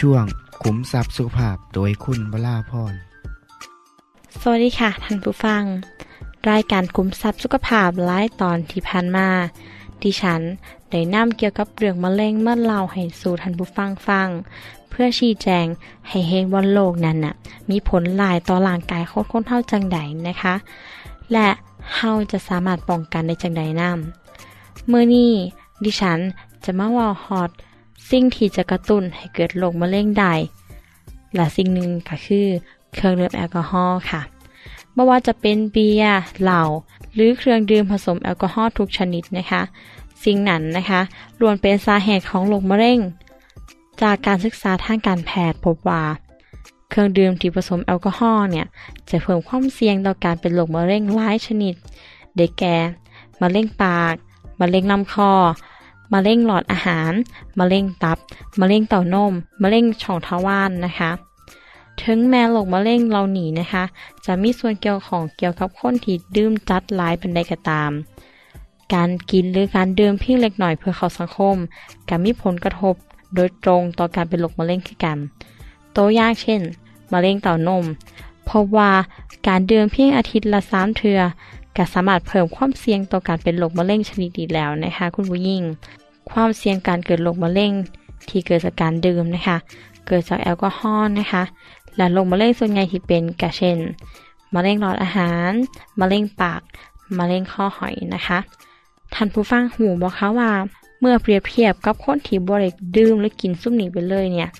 ช่วงขุมทรัพย์สุขภาพโดยคุณวราพรสวัสดีค่ะท่านผู้ฟัง รายการคุมทรัพย์สุขภาพหลายตอนที่ผ่านมา ดิฉันได้นำเกี่ยวกับเรื่องมะเร็งเมื่อเล่าให้สู่ท่านผู้ฟังฟัง เพื่อชี้แจงให้เห็นว่าโลกนั้นน่ะ มีผลหลายต่อร่างกายคนคนเท่าจังใดนะคะ และเฮาจะสามารถป้องกันได้จังใดนํเมื่อนี้ดิฉันจะมาว่าฮอด สิ่งที่จะกระตุ้นให้เกิดโรคมะเร็งได้และสิ่งหนึ่งก็คือเครื่องดื่มแอลกอฮอล์ค่ะไม่ว่าจะเป็นเบียร์เหล้าหรือเครื่องดื่มผสมแอลกอฮอล์ทุกชนิดนะคะ สิ่งนั้นนะคะล้วนเป็นสาเหตุของโรคมะเร็ง จากการศึกษาทางการแพทย์พบว่า เครื่องดื่มที่ผสมแอลกอฮอล์เนี่ยจะเพิ่มความเสี่ยงต่อการเป็นโรคมะเร็งหลายชนิดได้แก่มะเร็งปากมะเร็งลำคอ มะเร็งหลอดอาหาร มะเร็งตับ มะเร็งเต้านม มะเร็งช่องทวารนะคะ ถึงแม้โรคมะเร็งเราหนีนะคะ จะมีส่วนเกี่ยวของเกี่ยวกับคนที่ดื่มจัดหลายเป็นใดก็ตาม การกินหรือการดื่มเพียงเล็กหน่อยเพื่อเข้าสังคมก็มีผลกระทบโดยตรงต่อการเป็นโรคมะเร็งคือกัน ตัวอย่างเช่น มะเร็งเต้านมเพราะว่าการดื่มเพียงอาทิตย์ละสามเทือ ก็สามารถเพิ่มความเสี่ยงต่อการเป็นโรคมะเร็งชนิดนี้แล้วนะคะ คุณผู้หญิง ความเสี่ยงการเกิดโรคมะเร็งที่เกิดจากการดื่มนะคะ เกิดจากแอลกอฮอล์นะคะ และโรคมะเร็งส่วนใหญ่ที่เป็นก็เช่น มะเร็งหลอดอาหาร มะเร็งปาก มะเร็งข้อหอยนะคะ ท่านผู้ฟังหูบอกเขาว่า เมื่อเปรียบเทียบกับคนที่บริดื่มหรือกินซุ่มนี้ไปเลยเนี่ย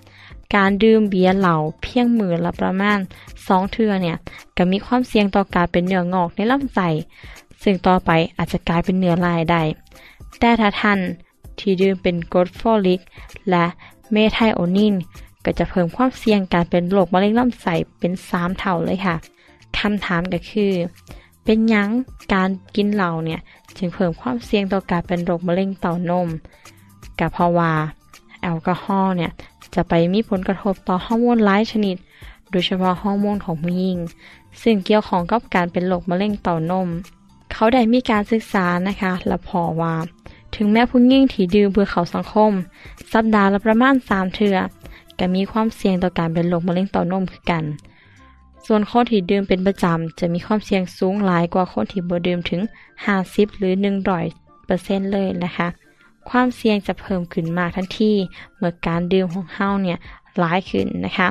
การดื่มเบียร์เหล้าเพียงมือละประมาณสองเทือเนี่ยก็มีความเสี่ยงต่อการเป็นเนื้องอกในลำไส้ซึ่งต่อไปอาจจะกลายเป็นเนื้อลายได้ แต่ถ้าท่านที่ดื่มเป็นกรดฟอลิก และเมไทโอนินก็จะเพิ่มความเสี่ยงการเป็นโรคมะเร็งลำไส้เป็นสามเท่าเลยค่ะคำถามก็คือ เป็นยังการกินเหล้าเนี่ยจึงเพิ่มความเสี่ยงต่อการเป็นโรคมะเร็งเต้านมก็เพราะว่าแอลกอฮอล์เนี่ย จะไปมีผลกระทบต่อฮอร์โมนหลายชนิด โดยเฉพาะฮอร์โมนของผู้หญิง ซึ่งเกี่ยวข้องกับการเป็นโรคมะเร็งเต้านม เขาได้มีการศึกษานะคะและพอว่า ถึงแม้ผู้หญิงที่ดื่มเพื่อเขาสังคม สัปดาห์ละประมาณ3เทื่อก็มีความเสี่ยงต่อการเป็นโรคมะเร็งเต้านมคือกัน ส่วนคนที่ดื่มเป็นประจำจะมีความเสี่ยงสูงหลายกว่าคนที่บ่ดื่มถึง 50 หรือ100เปอร์เซ็นต์เลยนะคะ ความเสี่ยงจะเพิ่มขึ้นมากทันทีเมื่อการดื่มของเฮาเนี่ยหลายขึ้นนะคะ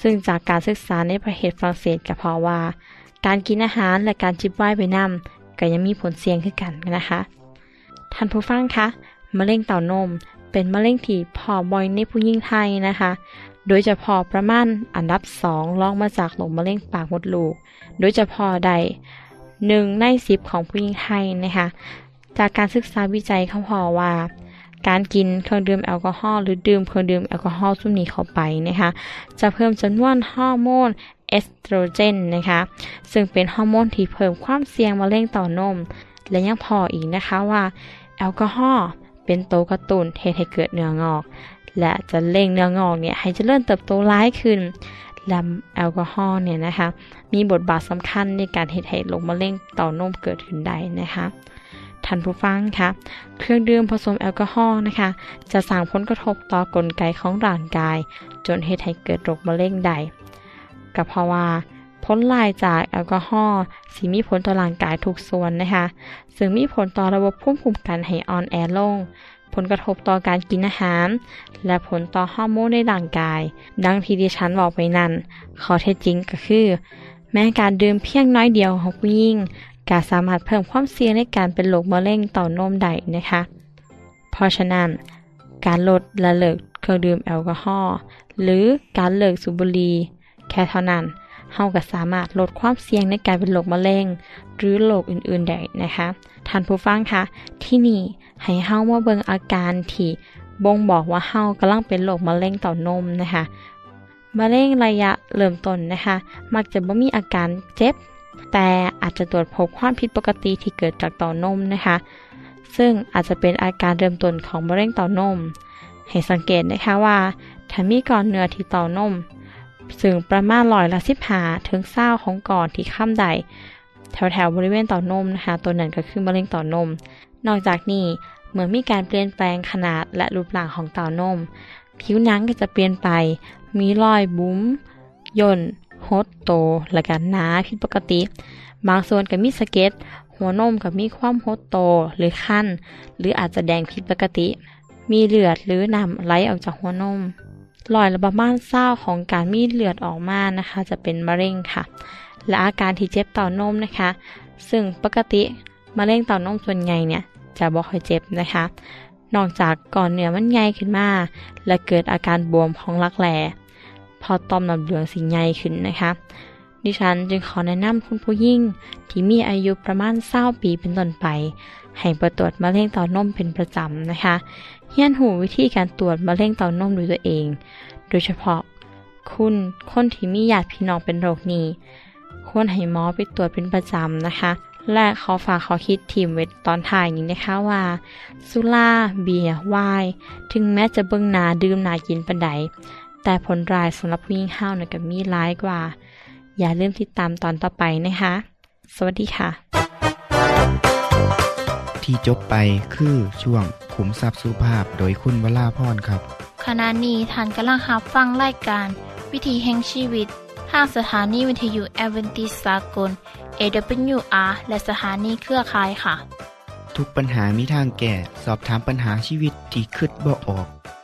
ซึ่งจากการศึกษาในประเทศฝรั่งเศสก็เพราะว่า การกินอาหารและการจิบไวน์ไปนำก็ยังมีผลเสี่ยงขึ้นกันนะคะท่านผู้ฟังคะมะเร็งเต้านม เป็นมะเร็งที่พอบ่อยในผู้หญิงไทยนะคะ โดยเฉพาะประมาณอันดับสองรองมาจากโรคมะเร็งปากมดลูก โดยเฉพาะใดหนึ่งในสิบของผู้หญิงไทยนะคะ จากการศึกษาวิจัยเขาพอว่า การกินเครื่องดื่มแอลกอฮอล์หรือดื่มเครื่องดื่มแอลกอฮอล์ซุ่มนี้เข้าไปนะคะจะเพิ่มจำนวนฮอร์โมนเอสโตรเจนนะคะซึ่งเป็นฮอร์โมนที่เพิ่มความเสี่ยงมะเร็งเต้านม และยังพบอีกนะคะว่าแอลกอฮอล์เป็นโตกระตุ้นเฮ็ดให้เกิดเนื้องอก และจะเร่งเนื้องอกเนี่ยให้เจริญเติบโตร้ายขึ้นและแอลกอฮอล์เนี่ยนะคะมีบทบาทสำคัญในการเฮ็ดให้โรคมะเร็งเต้านมเกิดขึ้นได้นะคะ ท่านผู้ฟังคะเครื่องดื่มผสมแอลกอฮอล์นะคะ จะสร้างผลกระทบต่อกลไกของร่างกาย จนเฮ็ดให้เกิดโรคมะเร็งได้ก็เพราะว่าผลลายจากแอลกอฮอล์สิมีผลต่อร่างกายทุกส่วนนะคะ ซึ่งมีผลต่อระบบภูมิคุ้มกันให้อ่อนแอลง ผลกระทบต่อการกินอาหาร และผลต่อฮอร์โมนในร่างกาย ดังที่ดิฉันบอกไปนั้น ข้อเท็จจริงก็คือ แม้การดื่มเพียงน้อยเดียวของผู้หญิง ก็สามารถเพิ่มความเสี่ยงในการเป็นโรคมะเร็งเต้านมได้นะคะ เพราะฉะนั้น การลดและเลิกเครื่องดื่มแอลกอฮอล์หรือการเลิกสูบบุหรี่แค่เท่านั้นเฮาก็สามารถลดความเสี่ยงในการเป็นโรคมะเร็ง หรือโรคอื่นๆได้นะคะท่านผู้ฟังคะที่นี่ให้เฮามาเบิ่งอาการที่บ่งบอกว่าเฮากำลังเป็นโรคมะเร็งเต้านมนะคะมะเร็งระยะเริ่มต้นนะคะ มักจะบ่มีอาการเจ็บ แต่อาจจะตรวจพบความผิดปกติที่เกิดจากเต้านมนะคะ ซึ่งอาจจะเป็นอาการเริ่มต้นของมะเร็งเต้านม ให้สังเกตนะคะว่าถ้ามีก้อนเนื้อที่เต้านมซึ่งประมาณร้อยละสิบหาถึงเศร้าของก่อนที่ข้ามใดแถวแถวๆบริเวณเต้านมนะคะ ตัวนั้นก็คือมะเร็งเต้านม นอกจากนี้เมื่อมีการเปลี่ยนแปลงขนาดและรูปร่างของเต้านม ผิวหนังก็จะเปลี่ยนไป มีรอยบุ้มย่น หดโตและก็หนาผิดปกติ บางส่วนก็มีสะเก็ดหัวนมก็มีความหดโตหรือคันหรืออาจจะแดงผิดปกติ มีเลือดหรือน้ำไหลออกจากหัวนมรอยระบาม่านเศร้าของการมีเลือดออกมานะคะ จะเป็นมะเร็งค่ะ และอาการที่เจ็บเต้านมนะคะ ซึ่งปกติมะเร็งเต้านมส่วนใหญ่เนี่ยจะบ่ค่อยเจ็บนะคะ นอกจากก่อนเนื้อมันใหญ่ขึ้นมา และเกิดอาการบวมของรักแร้ พอต่อมน้ำเหลืองสิใหญ่ขึ้นนะคะ ดิฉันจึงขอแนะนำคุณผู้หญิงที่มีอายุประมาณ20ปีเป็นต้นไป ให้ไปตรวจมะเร็งเต้านมเป็นประจำนะคะเฮียนหูวิธีการตรวจมะเร็งเต้านมด้วยตัวเอง โดยเฉพาะ คุณคนที่มีญาติพี่น้องเป็นโรคนี้ ควรให้หมอไปตรวจเป็นประจำนะคะและขอฝากขอคิดทีมไว้ตอนถ่ายอย่างนี้นะคะว่าสุราเบียร์ไวน์ถึงแม้จะเบิ่งนาดื่มนากินปันใด แต่ผลร้ายสำหรับผู้หญิงห้าวเนี่ยก็มีร้ายกว่า อย่าลืมติดตามตอนต่อไปนะคะ สวัสดีค่ะ ที่จบไปคือช่วงขุมทรัพย์สุภาพโดยคุณวราพรครับ ขณะนี้ท่านกำลังรับฟังรายการ วิถีแห่งชีวิตทางสถานีวิทยุแอเวนติสากล AWR และสถานีเครือข่ายค่ะ ทุกปัญหามีทางแก้สอบถามปัญหาชีวิตที่คิดบ่ออก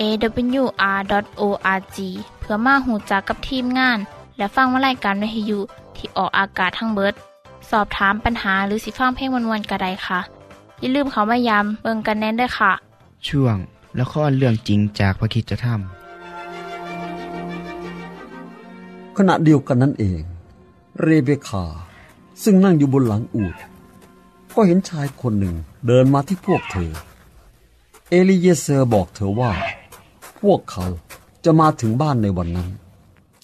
awr.org เพื่อมาหูจักกับทีมงาน และฟังวารายการวิทยุที่ออกอากาศทั้งเบิด สอบถามปัญหาหรือสิฟังเพลงวนๆกระไดค่ะ อย่าลืมเขามายามเบิงกันแน่นด้วยค่ะ ช่วงละครเรื่องจริงจากพระคิดจะทขณะเดียวกันนั่นเอง เรเบคา ซึ่งนั่งอยู่บนหลังอูฐก็เห็นชายคนหนึ่งเดินมาที่พวกเธอ เอลีเยเซอร์บอกเธอว่า พวกเขาจะมาถึงบ้านในวันนั้น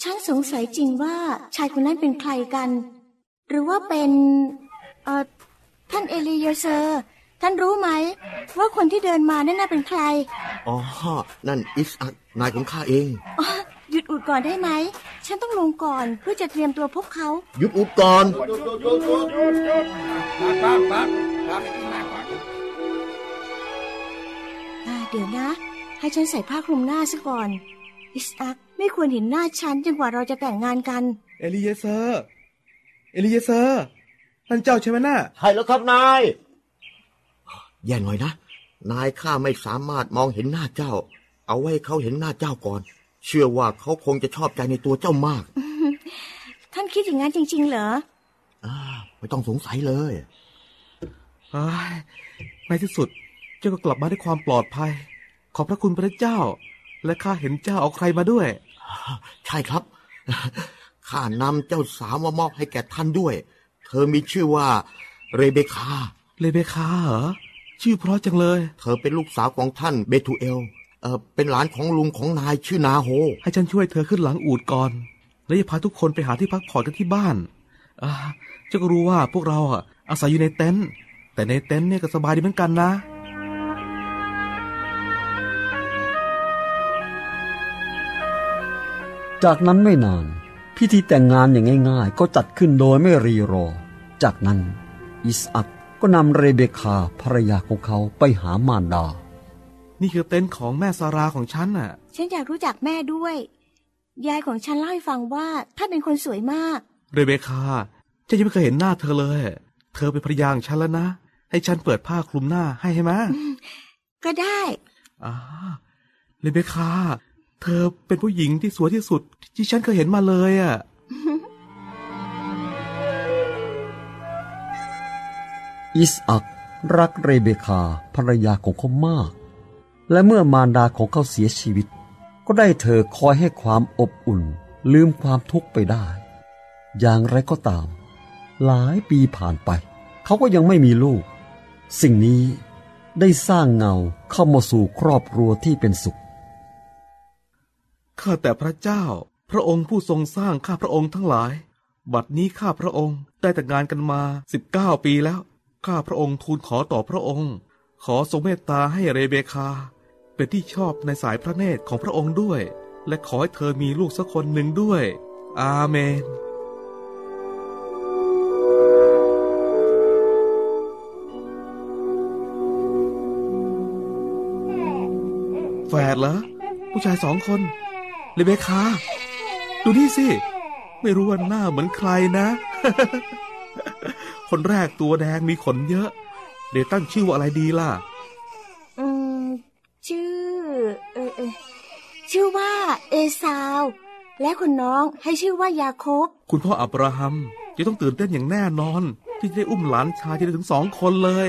ฉันสงสัยจริงว่าชายคนนั้นเป็นใครกัน หรือว่าเป็นเอ่อท่านเอลีเยเซอร์ ท่านรู้ไหม ว่าคนที่เดินมานั่นน่ะเป็นใคร อ๋อ นั่นอิสอักนายของข้าเองอ๋อหยุดอูฐก่อนได้ไหม ฉันต้องลงก่อนเพื่อจะเตรียมตัวพบเขา หยุดอูฐก่อนอ่าเดี๋ยวนะ ให้ฉันใส่ผ้าคลุมหน้าซะก่อน อิสอักไม่ควรเห็นหน้าฉันจนกว่าเราจะแต่งงานกัน เอลีเยเซอร์ เอลีเยเซอร์นั่นเจ้าใช่ไหมน่ะใช่แล้วครับนาย แย่หน่อยนะ นายข้าไม่สามารถมองเห็นหน้าเจ้า เอาไว้เขาเห็นหน้าเจ้าก่อน เชื่อว่าเขาคงจะชอบใจในตัวเจ้ามาก ท่านคิดอย่างนั้นจริง ๆ เหรออ่าไม่ต้องสงสัยเลยอ้ายในที่สุด เจ้าก็กลับมาด้วยความปลอดภัย ขอบพระคุณพระเจ้า และข้าเห็นเจ้าเอาใครมาด้วย ใช่ครับ ข้านำเจ้าสาวมามอบให้แก่ท่านด้วย เธอมีชื่อว่า เรเบคาเลเบคาเหรอ ชื่อเพราะจังเลย เธอเป็นลูกสาวของท่านเบทูเอล เออเป็นหลานของลุงของนายชื่อนาโฮ ให้ฉันช่วยเธอขึ้นหลังอูฐก่อน แล้วจะพาทุกคนไปหาที่พักผ่อนกันที่บ้านอ่าเจ้าก็รู้ว่าพวกเราอะอาศัยอยู่ในเต็นท์แต่ในเต็นท์เนี่ยก็สบายดีเหมือนกันนะ จากนั้นไม่นาน พิธีแต่งงานอย่างง่ายๆ ก็จัดขึ้นโดยไม่รีรอ จากนั้น อิสอักก็นำเรเบคาภรรยาของเขาไปหามารดา นี่คือเต็นท์ของแม่ซาราของฉันน่ะ ฉันอยากรู้จักแม่ด้วย ยายของฉันเล่าให้ฟังว่าท่านเป็นคนสวยมาก เรเบคาฉันยังไม่เคยเห็นหน้าเธอเลย เธอเป็นภรรยาของฉันแล้วนะ ให้ฉันเปิดผ้าคลุมหน้าให้ใช่ไหมก็ได้อ่าเรเบคา เธอเป็นผู้หญิงที่สวยที่สุด ที่ฉันเคยเห็นมาเลยอะ อิสอักรักเรเบคาภรรยาของเขามาก และเมื่อมารดาของเขาเสียชีวิต ก็ได้เธอคอยให้ความอบอุ่น ลืมความทุกข์ไปได้ อย่างไรก็ตาม หลายปีผ่านไป เขาก็ยังไม่มีลูก สิ่งนี้ได้สร้างเงาเข้ามาสู่ครอบครัวที่เป็นสุข ข้าแต่พระเจ้า พระองค์ผู้ทรงสร้างข้าพระองค์ทั้งหลาย บัดนี้ข้าพระองค์ได้แต่งงานกันมาสิบเก้าปีแล้ว ข้าพระองค์ทูลขอต่อพระองค์ ขอทรงเมตตาให้เรเบคา เป็นที่ชอบในสายพระเนตรของพระองค์ด้วย และขอให้เธอมีลูกสักคนหนึ่งด้วย อาเมนแฝดเหรอผู้ชายสองคน เรเบคาดูนี่สิ ไม่รู้ว่าหน้าเหมือนใครนะ คนแรกตัวแดงมีขนเยอะเดี๋ยวตั้งชื่อว่าอะไรดีล่ะ อืม ชื่อ เออเออชื่อว่าเอซาว และคนน้องให้ชื่อว่ายาโคบ คุณพ่ออับราฮัมจะต้องตื่นเต้นอย่างแน่นอน ที่จะได้อุ้มหลานชายที่ได้ถึงสองคนเลย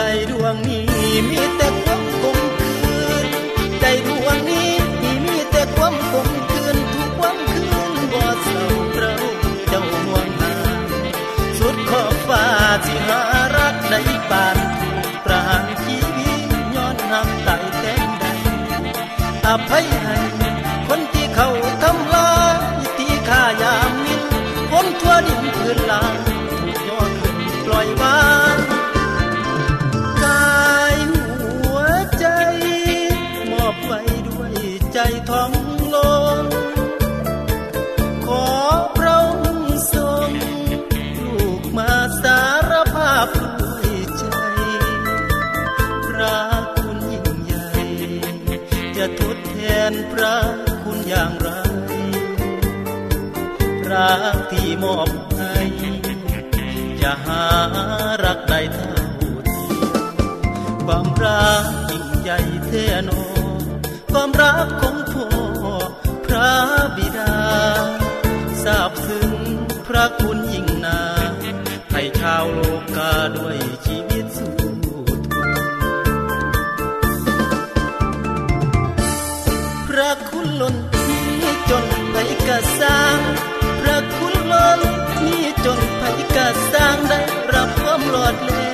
ใจดวงนี้มีแต่ กที่มอบให้จะหารักใดเท่าทีความรักยิ่งใหญ่เท่นอความรักของพ่อพระบิดาทราบซึ้งพระคุณยิ่งนาให้ชาวโลกาด้วยชีวิตสู้ทนพระคุณล้นที่จนไปไกลช นที่จนภัยกาสร้างได้รับความหลอดเล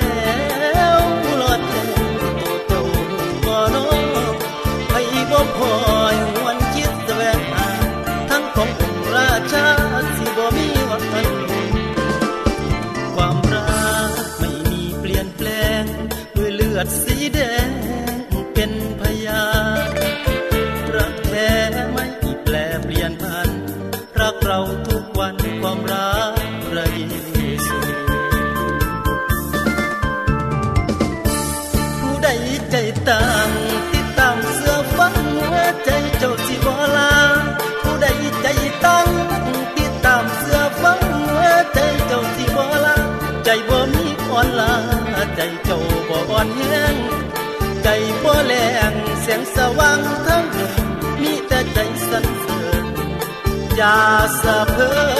ระวังทั้งมีแต่ใจสั่นเสริญอย่าสะเพอ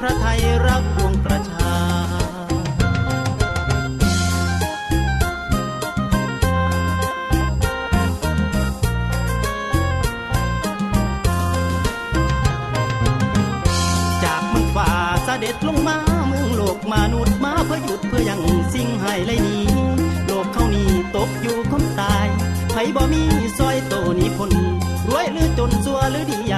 พระไทยรักวงประชาจากเมืองฝ่าเสด็จลงมาเมืองโลกมนุษย์มาเพื่อหยุดเพื่อยังสิ่งให้ไรนี้โลกเขานี่ตกอยู่คมตายไผบ่มีซอยโตนี้พนรวยหรือจนสัวหรือดีอยา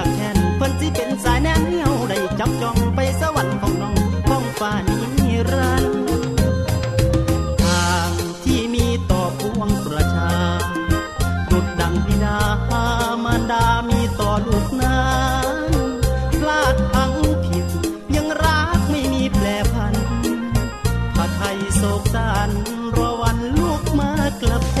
ก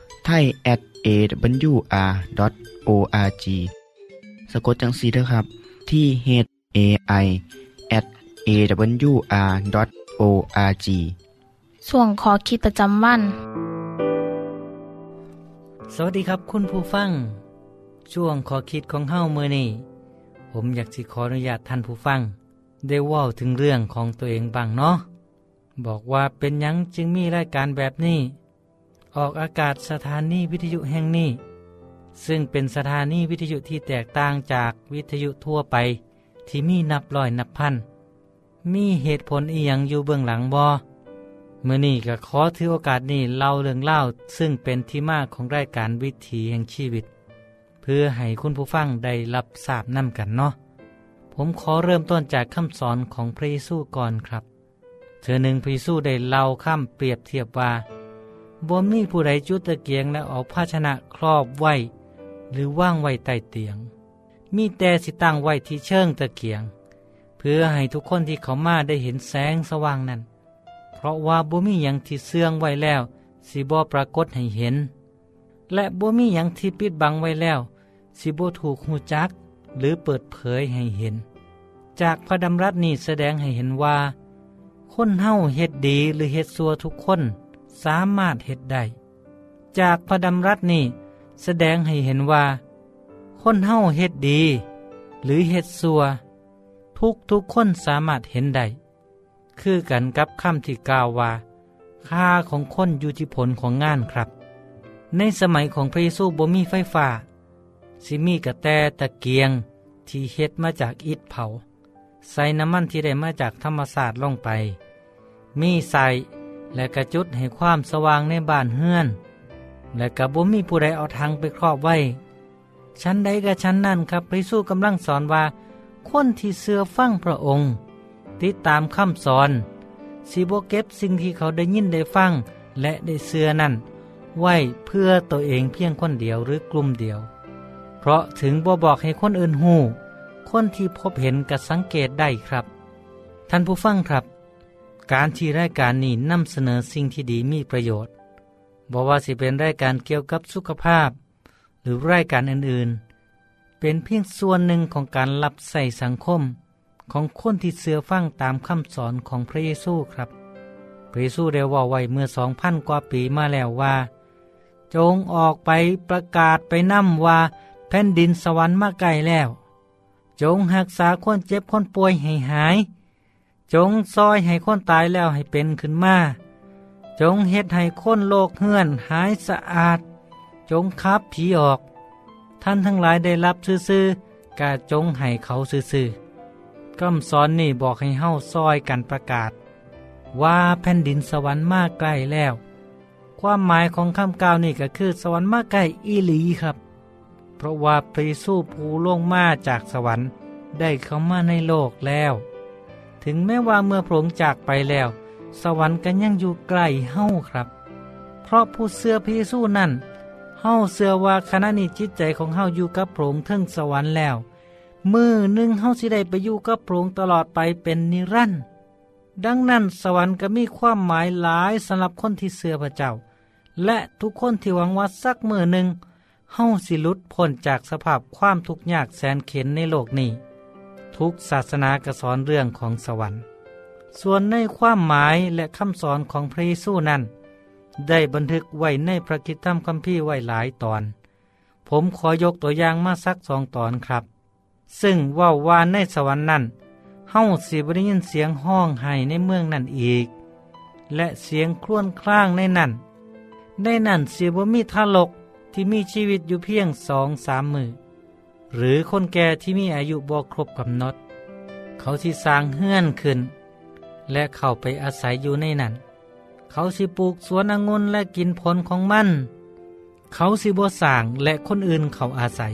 ไทย at awr.org สะกดจังสีเถอะครับ ที่ h a i at awr.org ส่วนขอคิดประจำวัน สวัสดีครับคุณผู้ฟัง ช่วงขอคิดของเฮ้ามือนี่ผมอยากสิขออนุญาตท่านผู้ฟัง ได้เว่าถึงเรื่องของตัวเองบ้างเนาะบอกว่าเป็นหยังจึงมีรายการแบบนี้ ออกอากาศสถานีวิทยุแห่งนี้ ซึ่งเป็นสถานีวิทยุที่แตกต่างจากวิทยุทั่วไป ที่มีนับร้อยนับพัน มีเหตุผลอีหยังอยู่เบื้องหลังบอเมื่อนี้ก็ขอถือโอกาสนี้เล่าเรื่องเล่า ซึ่งเป็นที่มาของรายการวิถีแห่งชีวิต เพื่อให้คุณผู้ฟังได้รับทราบนำกันเนาะผมขอเริ่มต้นจากคำสอนของพระเยซูก่อนครับ เธอหนึ่งพระเยซูได้เล่าข้ามเปรียบเทียบว่า บ่มีผู้ใดจุดตะเกียงและเอาภาชนะครอบไว้ หรือว่างไว้ใต้เตียง มีแต่สิตั้งไว้ที่เชิงตะเกียง เพื่อให้ทุกคนที่เขามาได้เห็นแสงสว่างนั้น เพราะว่าบ่มีหยังที่เสื่องไว้แล้วสิบ่ปรากฏให้เห็น และบ่มีหยังที่ปิดบังไว้แล้ว สิบ่ถูกหูจัก หรือเปิดเผยให้เห็น จากพระดำรัสนี้แสดงให้เห็นว่า คนเฮาเฮ็ดดีหรือเฮ็ดซัวทุกคน สามารถเฮ็ดได้จากพระดำรัสนี้แสดงให้เห็นว่า คนเฮาเฮ็ดดี หรือเฮ็ดซัว ทุกทุกคนสามารถเห็นได้คือกันกับคำที่กล่าวว่าค่าของคนอยู่ที่ผลของงานครับ ในสมัยของพระเยซูบ่มีไฟฟ้าสิมีกระแตตะเกียงที่เฮ็ดมาจากอิฐเผา ใส่น้ำมันที่ได้มาจากธรรมศาสตร์ลงไป มีใส่ และกระจุดให้ความสว่างในบ้านเฮือน และกระบ่มีผู้ใดเอาทางไปครอบไว้ชั้นใดกับชั้นนั่นครับพระเยซูกำลังสอนว่า คนที่เสือฟังพระองค์ ติดตามคำสอนสีโบเก็บสิ่งที่เขาได้ยินได้ฟัง และได้เสือนั่น ไว้เพื่อตัวเองเพียงคนเดียวหรือกลุ่มเดียว เพราะถึงบ่บอกให้คนอื่นหูคนที่พบเห็นก็สังเกตได้ครับ ท่านผู้ฟังครับ การที่รายการนี้นำเสนอสิ่งที่ดีมีประโยชน์บอกว่าสิเป็นรายการเกี่ยวกับสุขภาพ หรือรายการอื่นๆ เป็นเพียงส่วนหนึ่งของการรับใส่สังคมของคนที่เสือฟังตามคำสอนของพระเยซูครับ พระเยซูได้ว่าไว้เมื่อสองพันกว่าปีมาแล้วว่า จงออกไปประกาศไปนำว่าแผ่นดินสวรรค์มาใกลแล้ว จงรักษาคนเจ็บคนป่วยให้หาย จงซอยให้คนตายแล้วให้เป็นขึ้นมา จงเฮ็ดให้คนโลกเฮือนหายสะอาด จงคับผีออก ท่านทั้งหลายได้รับซื่อๆกาจงให้เขาซื่อๆคำสอนนี่บอกให้เฮาซอยกันประกาศ ว่าแผ่นดินสวรรค์มาใกล้แล้ว ความหมายของคำกล่าวนี่ก็คือสวรรค์มาใกล้อีหลีครับ เพราะว่าพระเยซูผู้ลงมาจากสวรรค์ได้เข้ามาในโลกแล้ว ถึงแม้ว่าเมื่อพระองค์จากไปแล้ว สวรรค์ก็ยังอยู่ใกลเฮ้าครับ เพราะผู้เสื้อพระเยซูนั่นเฮ้าเสื้อว่าขณะนี้จิตใจของเฮ้าอยู่กับพระองค์ถึงสวรรค์แล้ว มือหนึ่งเฮ้าสิได้ไปอยู่กับพระองค์ตลอดไปเป็นนิรันดร์ดังนั้นสวรรค์ก็มีความหมายหลายสำหรับคนที่เสื้อพระเจ้า และทุกคนที่หวังว่าสักมือหนึ่งเฮ้าสิลุดพ้นจากสภาพความทุกข์ยากแสนเข็นในโลกนี้ ทุกศาสนากระสอนเรื่องของสวรรค์ ส่วนในความหมายและคำสอนของพระเยซูนั้น ได้บันทึกไว้ในพระคิดธรรมคัมภีร์ไว้หลายตอน ผมขอยกตัวอย่างมาสักสองตอนครับ ซึ่งว่าว่าในสวรรค์นั้นเฮาสิบได้ยินเสียงห้องไห้ในเมืองนั่นอีก และเสียงครวญครางในนั่นในนั่นเสียบ่มีทารกที่มีชีวิตอยู่เพียงสองสามมือ หรือคนแก่ที่มีอายุบ่ครบกำหนด เขาที่สร้างเฮื่อนขึ้น และเข้าไปอาศัยอยู่ในนั่นเขาสิปลูกสวนองุ่นและกินผลของมัน เขาสิบ่สร้างและคนอื่นเขาอาศัย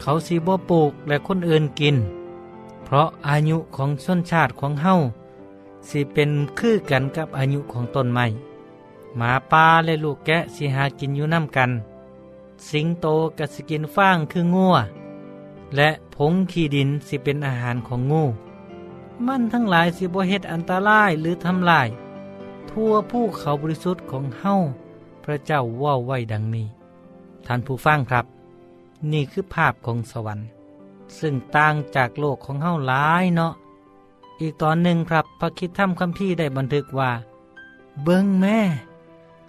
เขาสิบ่ปลูกและคนอื่นกิน เพราะอายุของชนชาติของเฮาสิเป็นคือกันกับอายุของต้นไม้หมาป่าและลูกแกะสิหากินอยู่น้ำกัน สิงโตกับสิกินฟางคืองัว และผงขี้ดินสิเป็นอาหารของงู มันทั้งหลายสิบ่เฮ็ดอันตรายหรือทำลาย ทั่วผู้เขาบริสุทธิ์ของเฮาพระเจ้าว่าไว้ดังนี้ ท่านผู้ฟังครับ นี่คือภาพของสวรรค์ ซึ่งต่างจากโลกของเฮาหลายเนาะ อีกตอนหนึ่งครับพระคิดถ้ำคัมภีร์ได้บันทึกว่า เบิ้งแม่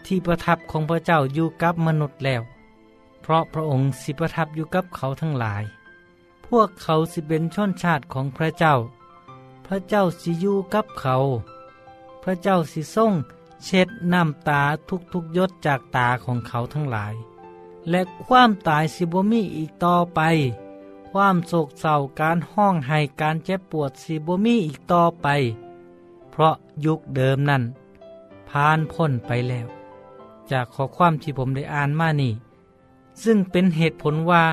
ที่ประทับของพระเจ้าอยู่กับมนุษย์แล้ว เพราะพระองค์สิประทับอยู่กับเขาทั้งหลาย พวกเขาสิเป็นชนชาติของพระเจ้า พระเจ้าสิอยู่กับเขา พระเจ้าสิทรงเช็ดน้ำตาทุกๆยศจากตาของเขาทั้งหลาย และความตายสิบมีอีกต่อไป ความโศกเศร้าการห้องไห้การเจ็บปวดสิบมีอีกต่อไป เพราะยุคเดิมนั้นผ่านพ้นไปแล้ว จากข้อความที่ผมได้อ่านมานี่ ซึ่งเป็นเหตุผลว่า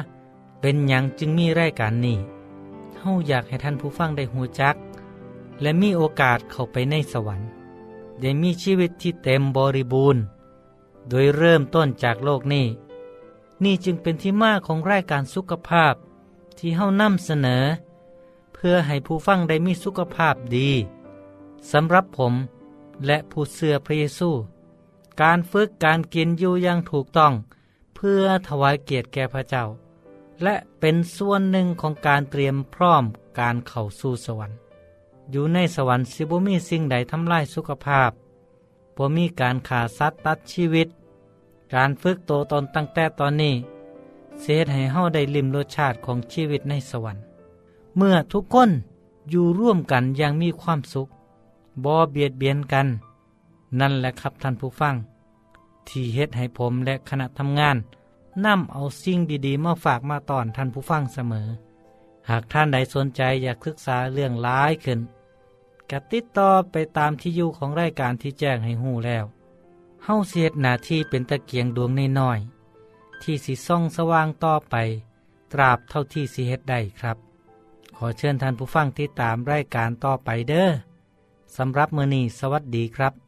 เป็นอย่างจึงมีรายการนี้เฮาอยากให้ท่านผู้ฟังได้หูจัก และมีโอกาสเข้าไปในสวรรค์ ได้มีชีวิตที่เต็มบริบูรณ์ โดยเริ่มต้นจากโลกนี้ นี่จึงเป็นที่มาของรายการสุขภาพที่เฮานำเสนอ เพื่อให้ผู้ฟังได้มีสุขภาพดีสำหรับผมและผู้เสือพระเยซูการฝึกการกินอยู่อย่างถูกต้อง เพื่อถวายเกียรติแก่พระเจ้า และเป็นส่วนหนึ่งของการเตรียมพร้อมการเข้าสู่สวรรค์ อยู่ในสวรรค์สิบมีสิ่งใดทำลายสุขภาพบ่มีการขาดสัตว์ตัดชีวิต การฝึกโตตนตั้งแต่ตอนนี้ เสดให้เฮาได้ลิมรสชาติของชีวิตในสวรรค์ เมื่อทุกคนอยู่ร่วมกันอย่างมีความสุขบ่เบียดเบียนกัน นั่นแหละครับท่านผู้ฟัง ที่เฮ็ดให้ผมและคณะทำงาน นำเอาสิ่งดีๆ มาฝากมาตอนท่านผู้ฟังเสมอ หากท่านใดสนใจอยากศึกษาเรื่องร้ายขึ้นกติดต่อไปตามที่อยู่ของรายการที่แจ้งให้หูแล้ว เฮาเสียดหน้าที่เป็นตะเกียงดวงน้อยๆที่สิส่องสว่างต่อไป ตราบเท่าที่สิเฮ็ดได้ครับ ขอเชิญท่านผู้ฟังที่ตามรายการต่อไปเด้อสำหรับมือนี้สวัสดีครับ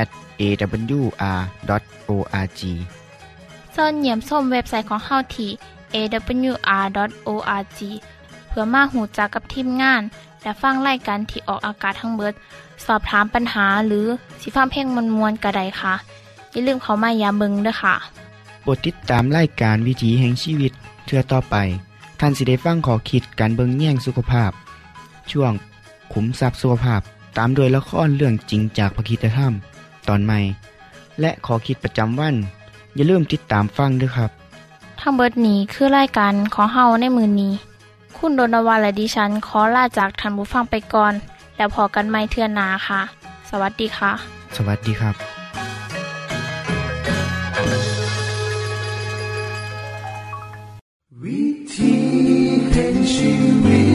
at awr.org เสินเยี่ยมส้มเว็บไซต์ของเฮาที่ awr.org เพื่อมาหูจักกับทีมงาน และฟังไล่กันที่ออกอากาศทั้งเบิด สอบถามปัญหาหรือสิฟ้าเพลงมวลมวลกระไดค่ะ อย่าลืมเขามายาเบิงด้วยค่ะโปรดติดตามรายการวิถีแห่งชีวิตเทือต่อไป ท่านสิได้ฟังขอคิดการเบิงแย่งสุขภาพ ช่วงขุมทรัพย์สุขภาพตามโดยละครเรื่องจริงจากพระคีตธรรม ตอนใหม่ และขอคิดประจำวัน อย่าลืมติดตามฟังด้วยครับ ทั้งเบิดนี้คือรายการขอเฮาในมือนนี้ คุณโดนวานและดิฉันขอลาจากทันบุฟังไปก่อน แล้วพอกันไม่เทื่อนาค่ะ สวัสดีค่ะ สวัสดีครับวิธีแห่งชีวิต